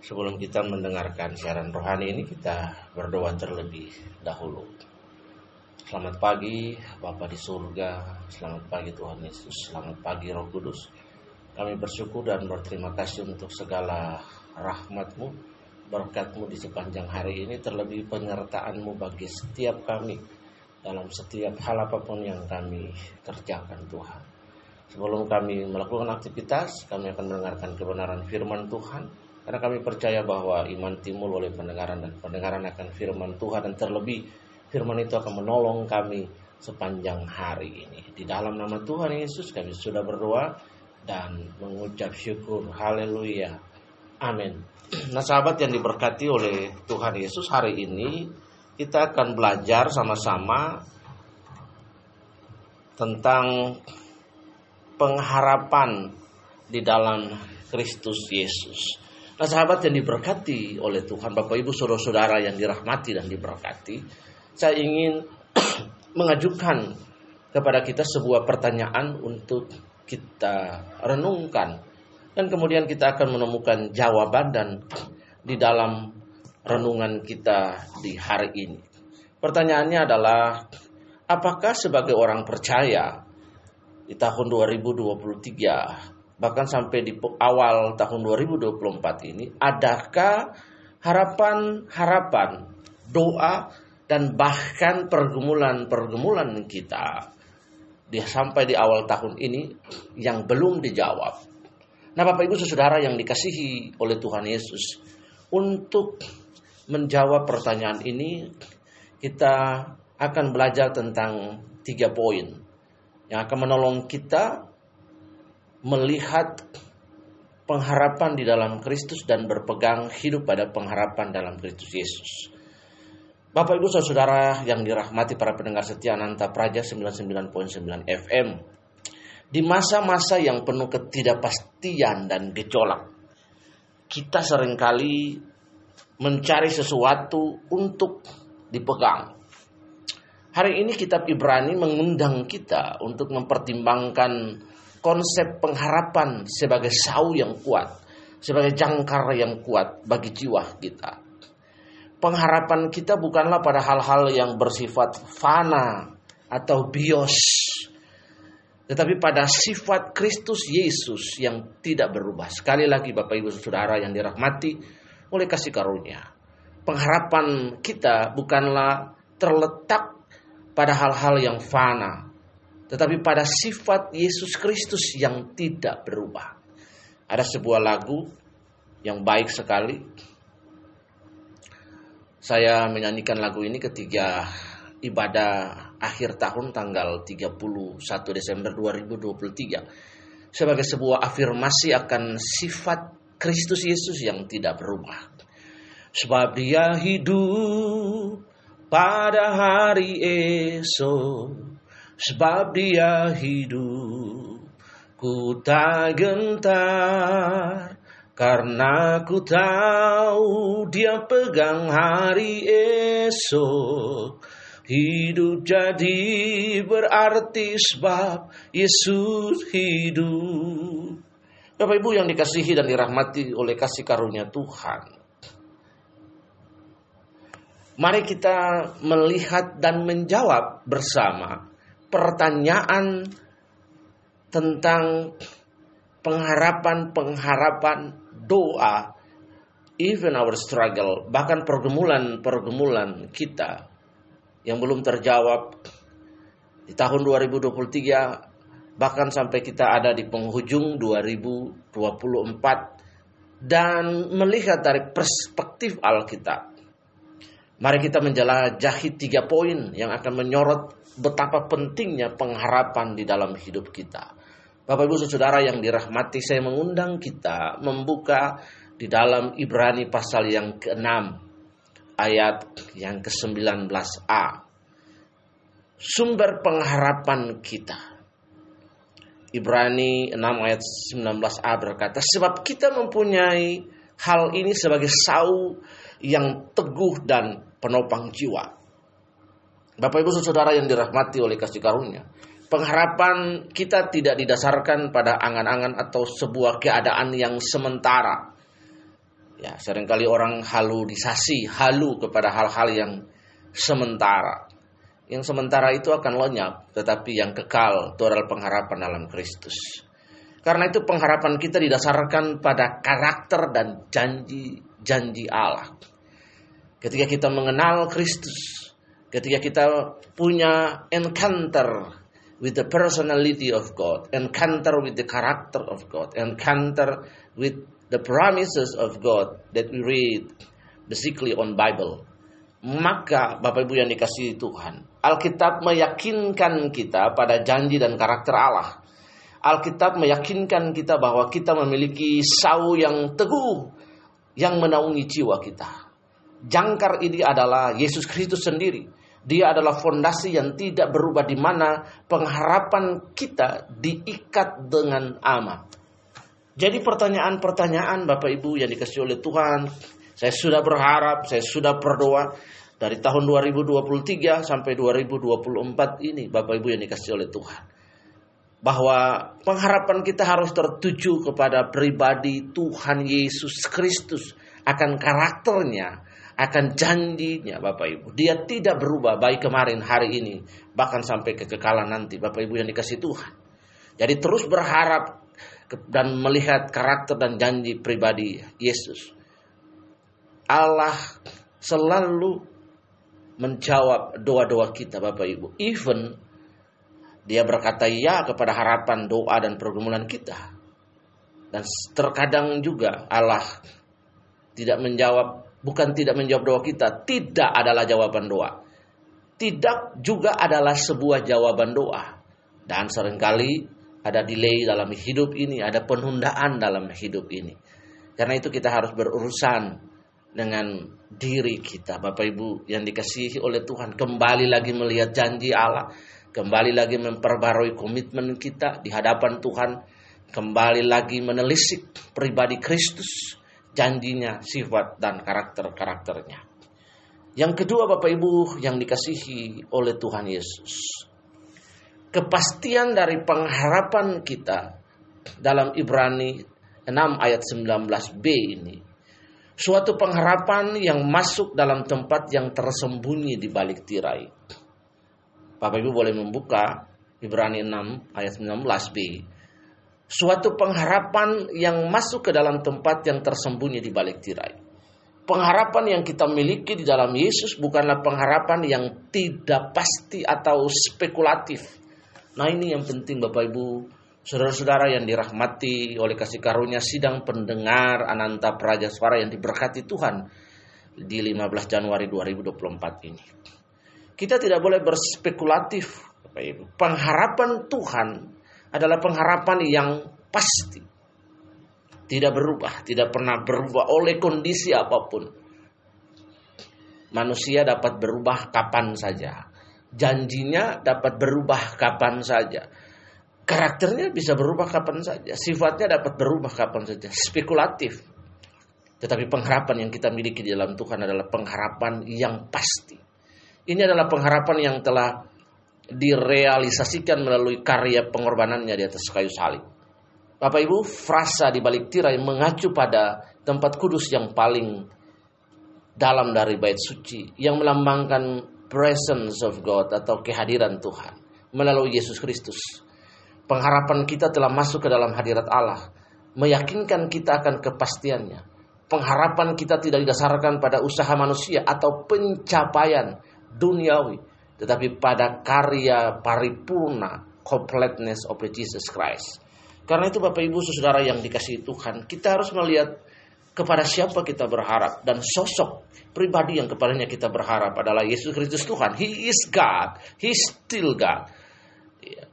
Sebelum kita mendengarkan siaran rohani ini kita berdoa terlebih dahulu. Selamat pagi Bapa di surga, selamat pagi Tuhan Yesus, selamat pagi Roh Kudus. Kami bersyukur dan berterima kasih untuk segala rahmatmu, berkatmu di sepanjang hari ini, terlebih penyertaanmu bagi setiap kami dalam setiap hal apa pun yang kami kerjakan Tuhan. Sebelum kami melakukan aktivitas, kami akan mendengarkan kebenaran firman Tuhan karena kami percaya bahwa iman timbul oleh pendengaran dan pendengaran akan firman Tuhan dan terlebih firman itu akan menolong kami sepanjang hari ini. Di dalam nama Tuhan Yesus kami sudah berdoa dan mengucap syukur. Haleluya. Amin. Nah sahabat yang diberkati oleh Tuhan Yesus hari ini kita akan belajar sama-sama tentang pengharapan di dalam Kristus Yesus. Nah sahabat yang diberkati oleh Tuhan, Bapak Ibu Saudara-saudara yang dirahmati dan diberkati, saya ingin mengajukan kepada kita sebuah pertanyaan untuk kita renungkan dan kemudian kita akan menemukan jawaban dan di dalam renungan kita di hari ini. Pertanyaannya adalah apakah sebagai orang percaya di tahun 2023 bahkan sampai di awal tahun 2024 ini adakah harapan-harapan doa dan bahkan pergumulan-pergumulan kita di, sampai di awal tahun ini yang belum dijawab. Nah, Bapak Ibu Saudara yang dikasihi oleh Tuhan Yesus, untuk menjawab pertanyaan ini kita akan belajar tentang tiga poin yang akan menolong kita melihat pengharapan di dalam Kristus dan berpegang hidup pada pengharapan dalam Kristus Yesus. Bapak Ibu Saudara yang dirahmati para pendengar setia Nanta Praja 99.9 FM. Di masa-masa yang penuh ketidakpastian dan gejolak, kita sering kali mencari sesuatu untuk dipegang. Hari ini kitab Ibrani mengundang kita untuk mempertimbangkan konsep pengharapan sebagai sau yang kuat, sebagai jangkar yang kuat bagi jiwa kita. Pengharapan kita bukanlah pada hal-hal yang bersifat fana atau bios, tetapi pada sifat Kristus Yesus yang tidak berubah. Sekali lagi Bapak Ibu Saudara yang dirahmati oleh kasih karunia. Pengharapan kita bukanlah terletak pada hal-hal yang fana, tetapi pada sifat Yesus Kristus yang tidak berubah. Ada sebuah lagu yang baik sekali. Saya menyanyikan lagu ini ketika ibadah akhir tahun tanggal 31 Desember 2023 sebagai sebuah afirmasi akan sifat Kristus Yesus yang tidak berubah. Sebab dia hidup pada hari esok sebab dia hidup. Ku tak gentar karena ku tahu dia pegang hari esok. Hidup jadi berarti sebab Yesus hidup. Bapak Ibu yang dikasihi dan dirahmati oleh kasih karunia Tuhan. Mari kita melihat dan menjawab bersama pertanyaan tentang pengharapan-pengharapan doa, even our struggle, bahkan pergumulan-pergumulan kita yang belum terjawab di tahun 2023 bahkan sampai kita ada di penghujung 2024 dan melihat dari perspektif Alkitab. Mari kita menjelajahi tiga poin yang akan menyorot betapa pentingnya pengharapan di dalam hidup kita. Bapak Ibu Saudara yang dirahmati, saya mengundang kita membuka di dalam Ibrani pasal yang ke-6 ayat yang ke-19a. Sumber pengharapan kita. Ibrani 6 ayat 19a berkata, sebab kita mempunyai hal ini sebagai sau yang teguh dan penopang jiwa. Bapak Ibu Saudara yang dirahmati oleh kasih karunia. Pengharapan kita tidak didasarkan pada angan-angan atau sebuah keadaan yang sementara. Ya, sering kali orang halunisasi, halu kepada hal-hal yang sementara. Yang sementara itu akan lenyap, tetapi yang kekal itu adalah pengharapan dalam Kristus. Karena itu pengharapan kita didasarkan pada karakter dan janji-janji Allah. Ketika kita mengenal Kristus, ketika kita punya encounter with the personality of God, encounter with the character of God, encounter with the promises of God that we read basically on Bible. Maka Bapak Ibu yang dikasihi Tuhan, Alkitab meyakinkan kita pada janji dan karakter Allah. Alkitab meyakinkan kita bahwa kita memiliki sau yang teguh yang menaungi jiwa kita. Jangkar ini adalah Yesus Kristus sendiri. Dia adalah fondasi yang tidak berubah di mana pengharapan kita diikat dengan amat. Jadi pertanyaan-pertanyaan Bapak Ibu yang dikasih oleh Tuhan, saya sudah berharap, saya sudah berdoa dari tahun 2023 sampai 2024 ini Bapak Ibu yang dikasih oleh Tuhan. Bahwa pengharapan kita harus tertuju kepada pribadi Tuhan Yesus Kristus akan karakternya, akan janjinya Bapak Ibu. Dia tidak berubah baik kemarin, hari ini, bahkan sampai kekekalan nanti Bapak Ibu yang dikasih Tuhan. Jadi terus berharap dan melihat karakter dan janji pribadi Yesus. Allah selalu menjawab doa-doa kita Bapak Ibu. Even dia berkata ya kepada harapan doa dan pergumulan kita. Dan terkadang juga Allah tidak menjawab, bukan tidak menjawab doa kita, tidak adalah jawaban doa. Tidak juga adalah sebuah jawaban doa. Dan sering kali ada delay dalam hidup ini, ada penundaan dalam hidup ini. Karena itu kita harus berurusan dengan diri kita. Bapak Ibu yang dikasihi oleh Tuhan kembali lagi melihat janji Allah, kembali lagi memperbarui komitmen kita di hadapan Tuhan, kembali lagi menelisik pribadi Kristus, janjinya, sifat dan karakter-karakternya. Yang kedua Bapak Ibu yang dikasihi oleh Tuhan Yesus kepastian dari pengharapan kita dalam Ibrani 6 ayat 19b ini. Suatu pengharapan yang masuk dalam tempat yang tersembunyi di balik tirai. Bapak Ibu boleh membuka Ibrani 6 ayat 19b. Suatu pengharapan yang masuk ke dalam tempat yang tersembunyi di balik tirai. Pengharapan yang kita miliki di dalam Yesus bukanlah pengharapan yang tidak pasti atau spekulatif Nah ini yang penting Bapak Ibu, saudara-saudara yang dirahmati oleh kasih karunia sidang pendengar Ananta Praja Suara yang diberkati Tuhan di 15 Januari 2024 ini. Kita tidak boleh berspekulatif, Bapak Ibu. Pengharapan Tuhan adalah pengharapan yang pasti. Tidak berubah, tidak pernah berubah oleh kondisi apa pun. Manusia dapat berubah kapan saja janjinya dapat berubah kapan saja. Karakternya bisa berubah kapan saja, sifatnya dapat berubah kapan saja, spekulatif. Tetapi pengharapan yang kita miliki di dalam Tuhan adalah pengharapan yang pasti. Ini adalah pengharapan yang telah direalisasikan melalui karya pengorbanannya di atas kayu salib. Bapak Ibu, frasa di balik tirai mengacu pada tempat kudus yang paling dalam dari bait suci yang melambangkan presence of God atau kehadiran Tuhan melalui Yesus Kristus. Pengharapan kita telah masuk ke dalam hadirat Allah, meyakinkan kita akan kepastiannya. Pengharapan kita tidak didasarkan pada usaha manusia atau pencapaian duniawi, tetapi pada karya paripurna completeness of Jesus Christ. Karena itu Bapak Ibu Saudara yang dikasih Tuhan, kita harus melihat kepada siapa kita berharap dan sosok pribadi yang kepadanya kita berharap adalah Yesus Kristus Tuhan. He is God. He is still God.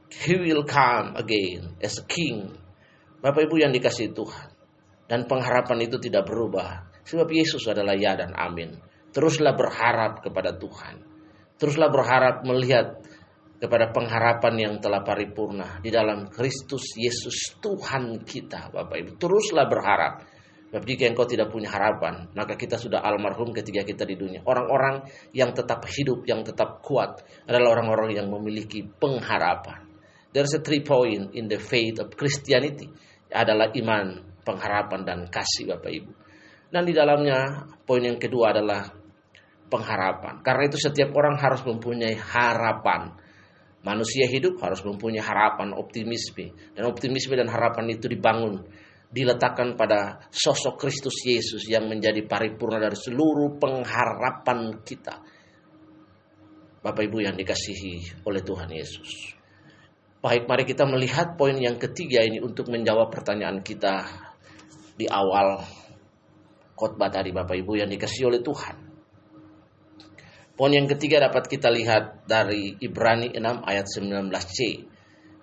He will come again as a king. Bapak Ibu yang dikasih Tuhan. Dan pengharapan itu tidak berubah. Sebab Yesus adalah ya dan amin. Teruslah berharap kepada Tuhan. Teruslah berharap melihat kepada pengharapan yang telah paripurna di dalam Kristus Yesus Tuhan kita Bapak Ibu. Teruslah berharap Sebab jika engkau tidak punya harapan, maka kita sudah almarhum ketika kita di dunia. Orang-orang yang tetap hidup, yang tetap kuat adalah orang-orang yang memiliki pengharapan. There's a three point in the faith of Christianity adalah iman, pengharapan dan kasih Bapak Ibu. Dan di dalamnya poin yang kedua adalah pengharapan. Karena itu setiap orang harus mempunyai harapan. Manusia hidup harus mempunyai harapan, optimisme. Dan optimisme dan harapan itu dibangun, diletakkan pada sosok Kristus Yesus yang menjadi paripurna dari seluruh pengharapan kita. Bapak Ibu yang dikasihi oleh Tuhan Yesus. Baik, mari kita melihat poin yang ketiga ini untuk menjawab pertanyaan kita di awal khotbah tadi Bapak Ibu yang dikasihi oleh Tuhan. Poin yang ketiga dapat kita lihat dari Ibrani 6 ayat 19c.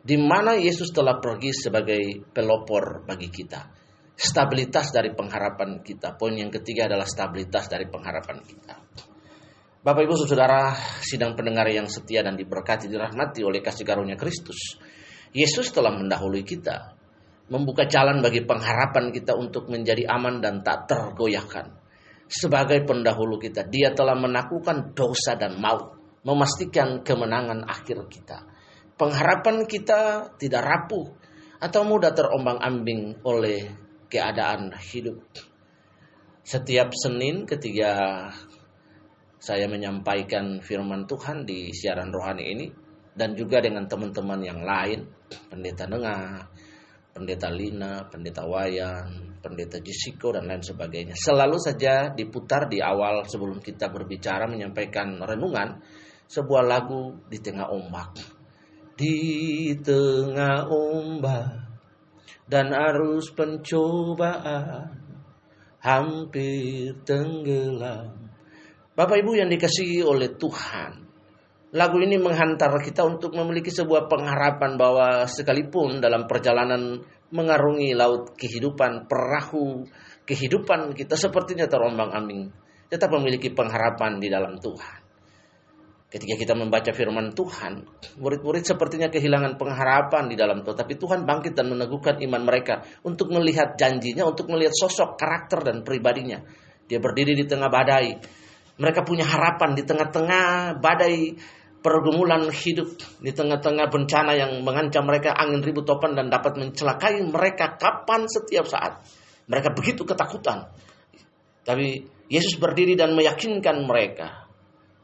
Di mana Yesus telah pergi sebagai pelopor bagi kita. Stabilitas dari pengharapan kita. Poin yang ketiga adalah stabilitas dari pengharapan kita. Bapak Ibu Saudara, sidang pendengar yang setia dan diberkati dirahmati oleh kasih karunia Kristus. Yesus telah mendahului kita, membuka jalan bagi pengharapan kita untuk menjadi aman dan tak tergoyahkan sebagai pendahulu kita. Dia telah menaklukkan dosa dan maut, memastikan kemenangan akhir kita. Pengharapan kita tidak rapuh atau mudah terombang-ambing oleh keadaan hidup. Setiap Senin ketika saya menyampaikan firman Tuhan di siaran rohani ini dan juga dengan teman-teman yang lain, pendeta Nengah, pendeta Lina, pendeta Wayan, pendeta Jessico dan lain sebagainya. Selalu saja diputar di awal sebelum kita berbicara menyampaikan renungan sebuah lagu di tengah ombak. Di tengah ombak dan arus pencobaan hampir tenggelam. Bapak Ibu yang dikasihi oleh Tuhan, lagu ini menghantar kita untuk memiliki sebuah pengharapan bahwa sekalipun dalam perjalanan mengarungi laut kehidupan, perahu kehidupan kita sepertinya terombang-ambing, tetap memiliki pengharapan di dalam Tuhan. Ketika kita membaca firman Tuhan, murid-murid sepertinya kehilangan pengharapan di dalam Tuhan. Tapi Tuhan bangkit dan meneguhkan iman mereka untuk melihat janjinya, untuk melihat sosok, karakter, dan pribadinya. Dia berdiri di tengah badai. Mereka punya harapan di tengah-tengah badai pergumulan hidup di tengah-tengah bencana yang mengancam mereka angin ribut topan dan dapat mencelakai mereka kapan setiap saat. Mereka begitu ketakutan. Tapi Yesus berdiri dan meyakinkan mereka.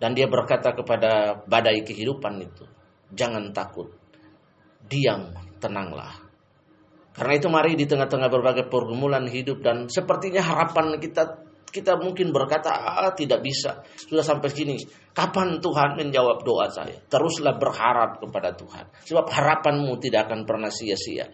Dan dia berkata kepada badai kehidupan itu, jangan takut, diam, tenanglah. Karena itu mari di tengah-tengah berbagai pergumulan hidup dan sepertinya harapan kita kita mungkin berkata, ah, tidak bisa. Sudah sampai sini. Kapan Tuhan menjawab doa saya? Teruslah berharap kepada Tuhan. Sebab harapanmu tidak akan pernah sia-sia.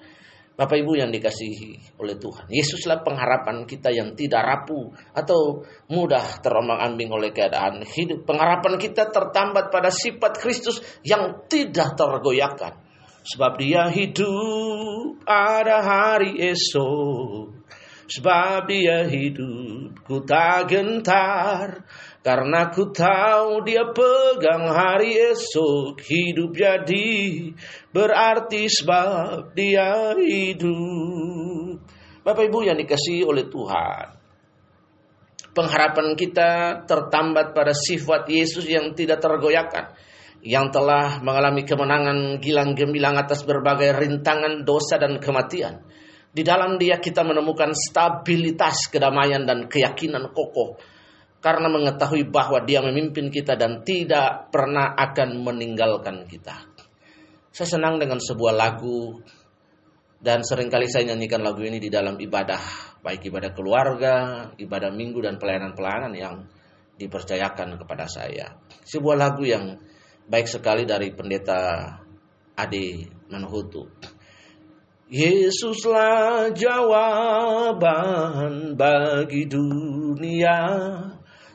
Bapak Ibu yang dikasihi oleh Tuhan. Yesuslah pengharapan kita yang tidak rapuh atau mudah terombang-ambing oleh keadaan hidup. Pengharapan kita tertambat pada sifat Kristus yang tidak tergoyahkan. Sebab dia hidup ada hari esok. Sebab dia hidup, ku tak gentar. Karena ku tahu dia pegang hari esok hidup jadi berarti sebab dia hidup. Bapak Ibu yang dikasih oleh Tuhan. Pengharapan kita tertambat pada sifat Yesus yang tidak tergoyahkan. Yang telah mengalami kemenangan gilang gemilang atas berbagai rintangan dosa dan kematian di dalam dia kita menemukan stabilitas kedamaian dan keyakinan kokoh. Karena mengetahui bahwa dia memimpin kita dan tidak pernah akan meninggalkan kita. Saya senang dengan sebuah lagu dan sering kali saya nyanyikan lagu ini di dalam ibadah. Baik ibadah keluarga, ibadah minggu dan pelayanan-pelayanan yang dipercayakan kepada saya. Sebuah lagu yang baik sekali dari pendeta Ade Manhutu. Yesuslah jawaban bagi dunia.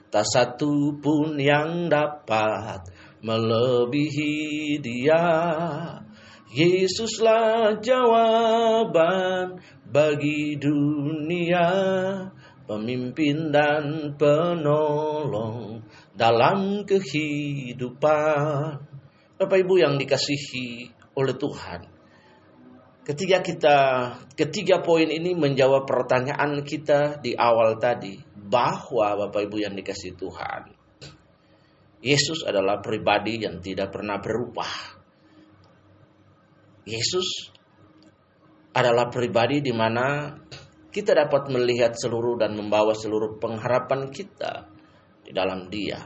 Tak satu pun yang dapat melebihi dia. Yesuslah jawaban bagi dunia. Pemimpin dan penolong dalam kehidupan. Bapak Ibu yang dikasihi oleh Tuhan Ketika kita ketiga poin ini menjawab pertanyaan kita di awal tadi bahwa Bapak Ibu yang dikasih Tuhan Yesus adalah pribadi yang tidak pernah berubah. Yesus adalah pribadi di mana kita dapat melihat seluruh dan membawa seluruh pengharapan kita di dalam Dia.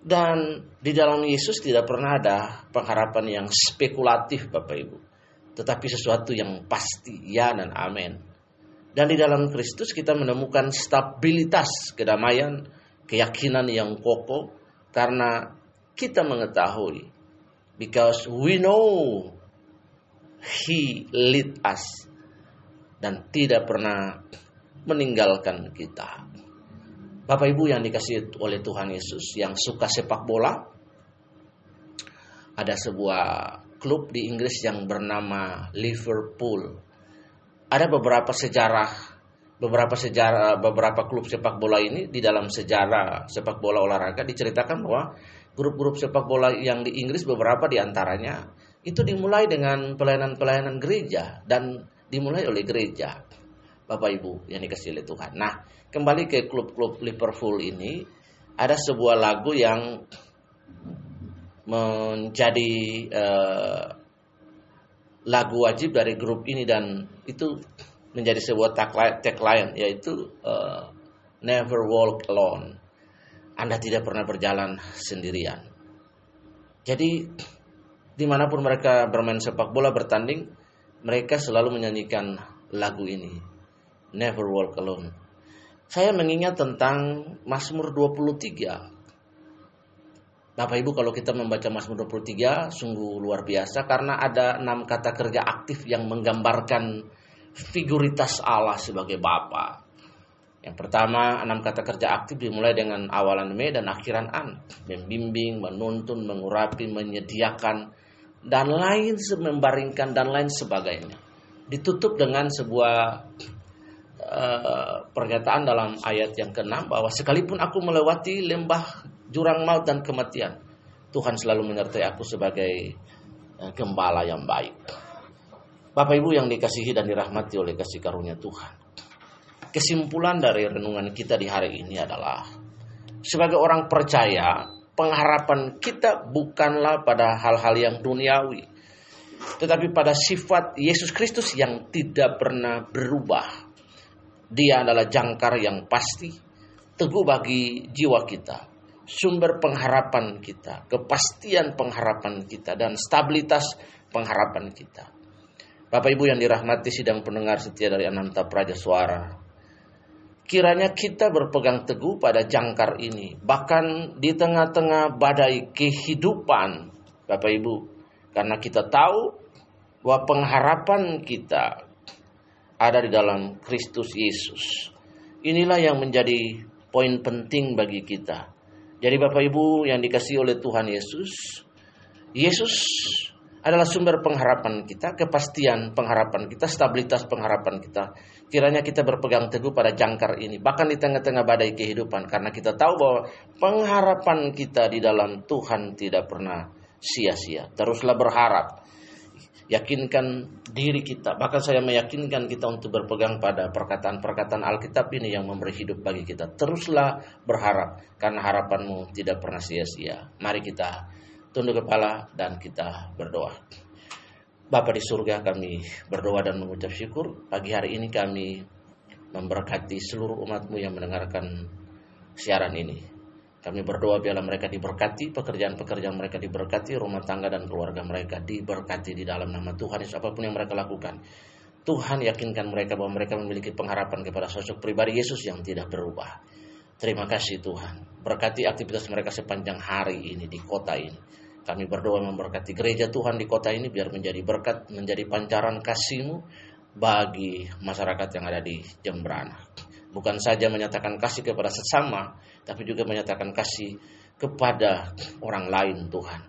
Dan di dalam Yesus tidak pernah ada pengharapan yang spekulatif Bapak Ibu. Tetapi sesuatu yang pasti, ya dan amin. Dan di dalam Kristus kita menemukan stabilitas kedamaian, keyakinan yang kokoh. Karena kita mengetahui. Because we know He lead us. Dan tidak pernah meninggalkan kita. Bapak Ibu yang dikasih oleh Tuhan Yesus yang suka sepak bola, ada sebuah klub di Inggris yang bernama Liverpool. Ada beberapa sejarah, beberapa sejarah, beberapa klub sepak bola ini di dalam sejarah sepak bola olahraga diceritakan bahwa grup-grup sepak bola yang di Inggris beberapa di antaranya itu dimulai dengan pelayanan-pelayanan gereja dan dimulai oleh gereja. Bapak Ibu yang dikasih oleh Tuhan. Nah, kembali ke klub-klub Liverpool ini ada sebuah lagu yang menjadi uh, lagu wajib dari grup ini dan itu menjadi sebuah tagline yaitu uh, Never Walk Alone. Anda tidak pernah berjalan sendirian. Jadi di mana pun mereka bermain sepak bola bertanding, mereka selalu menyanyikan lagu ini, Never Walk Alone. Saya mengingat tentang Mazmur 23. Bapak Ibu kalau kita membaca Mazmur 23 sungguh luar biasa karena ada enam kata kerja aktif yang menggambarkan figuritas Allah sebagai Bapa. Yang pertama, enam kata kerja aktif dimulai dengan awalan me dan akhiran an. Membimbing, menuntun, mengurapi, menyediakan, dan lain membaringkan dan lain sebagainya. Ditutup dengan sebuah Eh, pernyataan dalam ayat yang ke-6 bahwa sekalipun aku melewati lembah jurang maut dan kematian, Tuhan selalu menyertai aku sebagai uh, gembala yang baik. Bapak Ibu yang dikasihi dan dirahmati oleh kasih karunia Tuhan. Kesimpulan dari renungan kita di hari ini adalah sebagai orang percaya, pengharapan kita bukanlah pada hal-hal yang duniawi, tetapi pada sifat Yesus Kristus yang tidak pernah berubah dia adalah jangkar yang pasti, teguh bagi jiwa kita, sumber pengharapan kita, kepastian pengharapan kita, dan stabilitas pengharapan kita. Bapak Ibu yang dirahmati sidang pendengar setia dari Ananta Praja Suara. Kiranya kita berpegang teguh pada jangkar ini, bahkan di tengah-tengah badai kehidupan, Bapak Ibu, karena kita tahu bahwa pengharapan kita ada di dalam Kristus Yesus. Inilah yang menjadi poin penting bagi kita. Jadi Bapak Ibu yang dikasih oleh Tuhan Yesus, Yesus adalah sumber pengharapan kita, kepastian pengharapan kita, stabilitas pengharapan kita. Kiranya kita berpegang teguh pada jangkar ini, bahkan di tengah-tengah badai kehidupan, karena kita tahu bahwa pengharapan kita di dalam Tuhan tidak pernah sia-sia. Teruslah berharap, yakinkan diri kita. Bahkan saya meyakinkan kita untuk berpegang pada perkataan-perkataan Alkitab ini yang memberi hidup bagi kita. Teruslah berharap karena harapanmu tidak pernah sia-sia. Mari kita tunduk kepala dan kita berdoa. Bapa di surga kami berdoa dan mengucap syukur. Pagi hari ini kami memberkati seluruh umatmu yang mendengarkan siaran ini. Kami berdoa biarlah mereka diberkati, pekerjaan-pekerjaan mereka diberkati, rumah tangga dan keluarga mereka diberkati di dalam nama Tuhan apa pun yang mereka lakukan. Tuhan yakinkan mereka bahwa mereka memiliki pengharapan kepada sosok pribadi Yesus yang tidak berubah. Terima kasih Tuhan. Berkati aktivitas mereka sepanjang hari ini di kota ini. Kami berdoa memberkati gereja Tuhan di kota ini biar menjadi berkat, menjadi pancaran kasih-Mu bagi masyarakat yang ada di Jembrana bukan saja menyatakan kasih kepada sesama, tapi juga menyatakan kasih kepada orang lain Tuhan.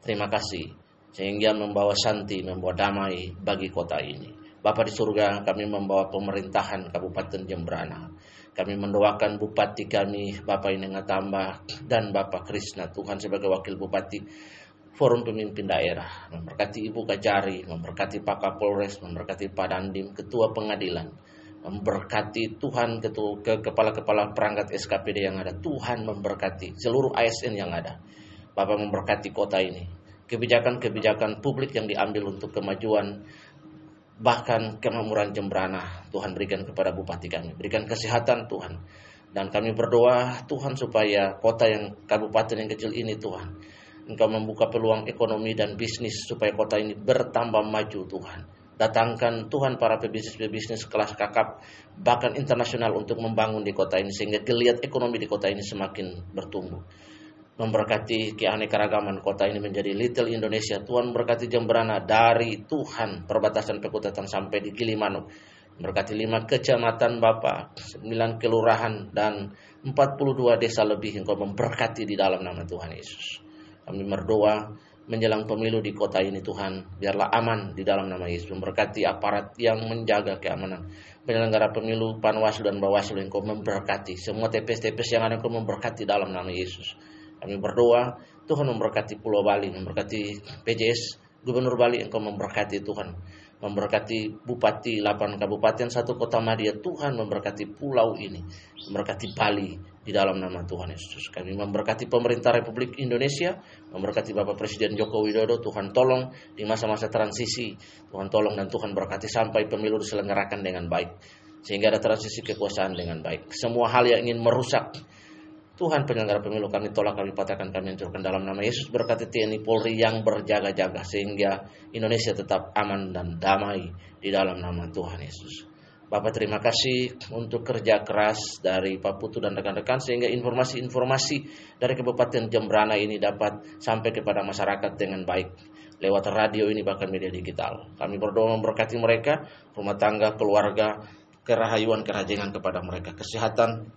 Terima kasih sehingga membawa santi, membawa damai bagi kota ini. Bapak di surga, kami membawa pemerintahan Kabupaten Jembrana. Kami mendoakan Bupati kami, Bapak Inenga Tambah, dan Bapak Krishna, Tuhan sebagai Wakil Bupati, Forum Pemimpin Daerah, memberkati Ibu Kajari, memberkati Pak Kapolres, memberkati Pak Dandim, Ketua Pengadilan, memberkati Tuhan ke kepala-kepala perangkat SKPD yang ada. Tuhan memberkati seluruh ASN yang ada. Bapak memberkati kota ini. Kebijakan-kebijakan publik yang diambil untuk kemajuan bahkan kemakmuran Jembrana Tuhan berikan kepada bupati kami berikan kesehatan Tuhan dan kami berdoa Tuhan supaya kota yang kabupaten yang kecil ini Tuhan Engkau membuka peluang ekonomi dan bisnis supaya kota ini bertambah maju Tuhan datangkan Tuhan para pebisnis-pebisnis kelas kakap bahkan internasional untuk membangun di kota ini sehingga geliat ekonomi di kota ini semakin bertumbuh memberkati keanekaragaman kota ini menjadi Little Indonesia. Tuhan memberkati Jemberana dari Tuhan perbatasan Pekutatan sampai di Gilimanuk. Memberkati lima kecamatan Bapak, sembilan kelurahan dan 42 desa lebih engkau memberkati di dalam nama Tuhan Yesus. Kami berdoa menjelang pemilu di kota ini Tuhan, biarlah aman di dalam nama Yesus. Memberkati aparat yang menjaga keamanan. Penyelenggara pemilu, Panwaslu dan Bawaslu engkau memberkati. Semua TPS-TPS yang ada engkau memberkati dalam nama Yesus. Kami berdoa, Tuhan memberkati Pulau Bali, memberkati PJS, Gubernur Bali, Engkau memberkati Tuhan. Memberkati Bupati 8 Kabupaten, satu kota Madia, Tuhan memberkati pulau ini. Memberkati Bali di dalam nama Tuhan Yesus. Kami memberkati pemerintah Republik Indonesia, memberkati Bapak Presiden Joko Widodo, Tuhan tolong di masa-masa transisi, Tuhan tolong dan Tuhan berkati sampai pemilu diselenggarakan dengan baik. Sehingga ada transisi kekuasaan dengan baik. Semua hal yang ingin merusak Tuhan penyelenggara pemilu kami tolak, kami patahkan, kami hancurkan dalam nama Yesus berkati TNI Polri yang berjaga-jaga sehingga Indonesia tetap aman dan damai di dalam nama Tuhan Yesus. Bapak terima kasih untuk kerja keras dari Pak Putu dan rekan-rekan sehingga informasi-informasi dari Kabupaten Jembrana ini dapat sampai kepada masyarakat dengan baik lewat radio ini bahkan media digital. Kami berdoa memberkati mereka, rumah tangga, keluarga, kerahayuan, kerajinan kepada mereka, kesehatan,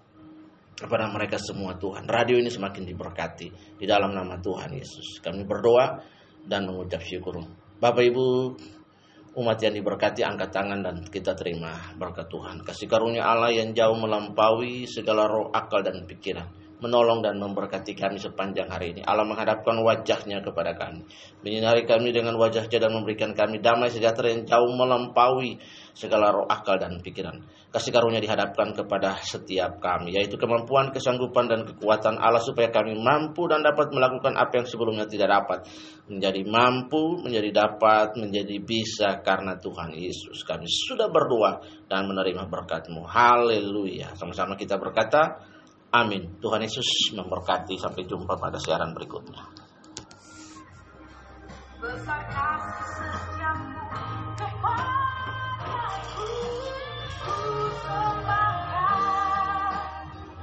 kepada mereka semua Tuhan. Radio ini semakin diberkati di dalam nama Tuhan Yesus. Kami berdoa dan mengucap syukur. Bapak Ibu umat yang diberkati angkat tangan dan kita terima berkat Tuhan. Kasih karunia Allah yang jauh melampaui segala roh akal dan pikiran menolong dan memberkati kami sepanjang hari ini. Allah menghadapkan wajahnya kepada kami. Menyinari kami dengan wajahnya dan memberikan kami damai sejahtera yang jauh melampaui segala roh akal dan pikiran. Kasih karunia dihadapkan kepada setiap kami, yaitu kemampuan, kesanggupan, dan kekuatan Allah supaya kami mampu dan dapat melakukan apa yang sebelumnya tidak dapat. Menjadi mampu, menjadi dapat, menjadi bisa karena Tuhan Yesus. Kami sudah berdoa dan menerima berkatmu. Haleluya. Sama-sama kita berkata, Amin. Tuhan Yesus memberkati. Sampai jumpa pada siaran berikutnya. Besar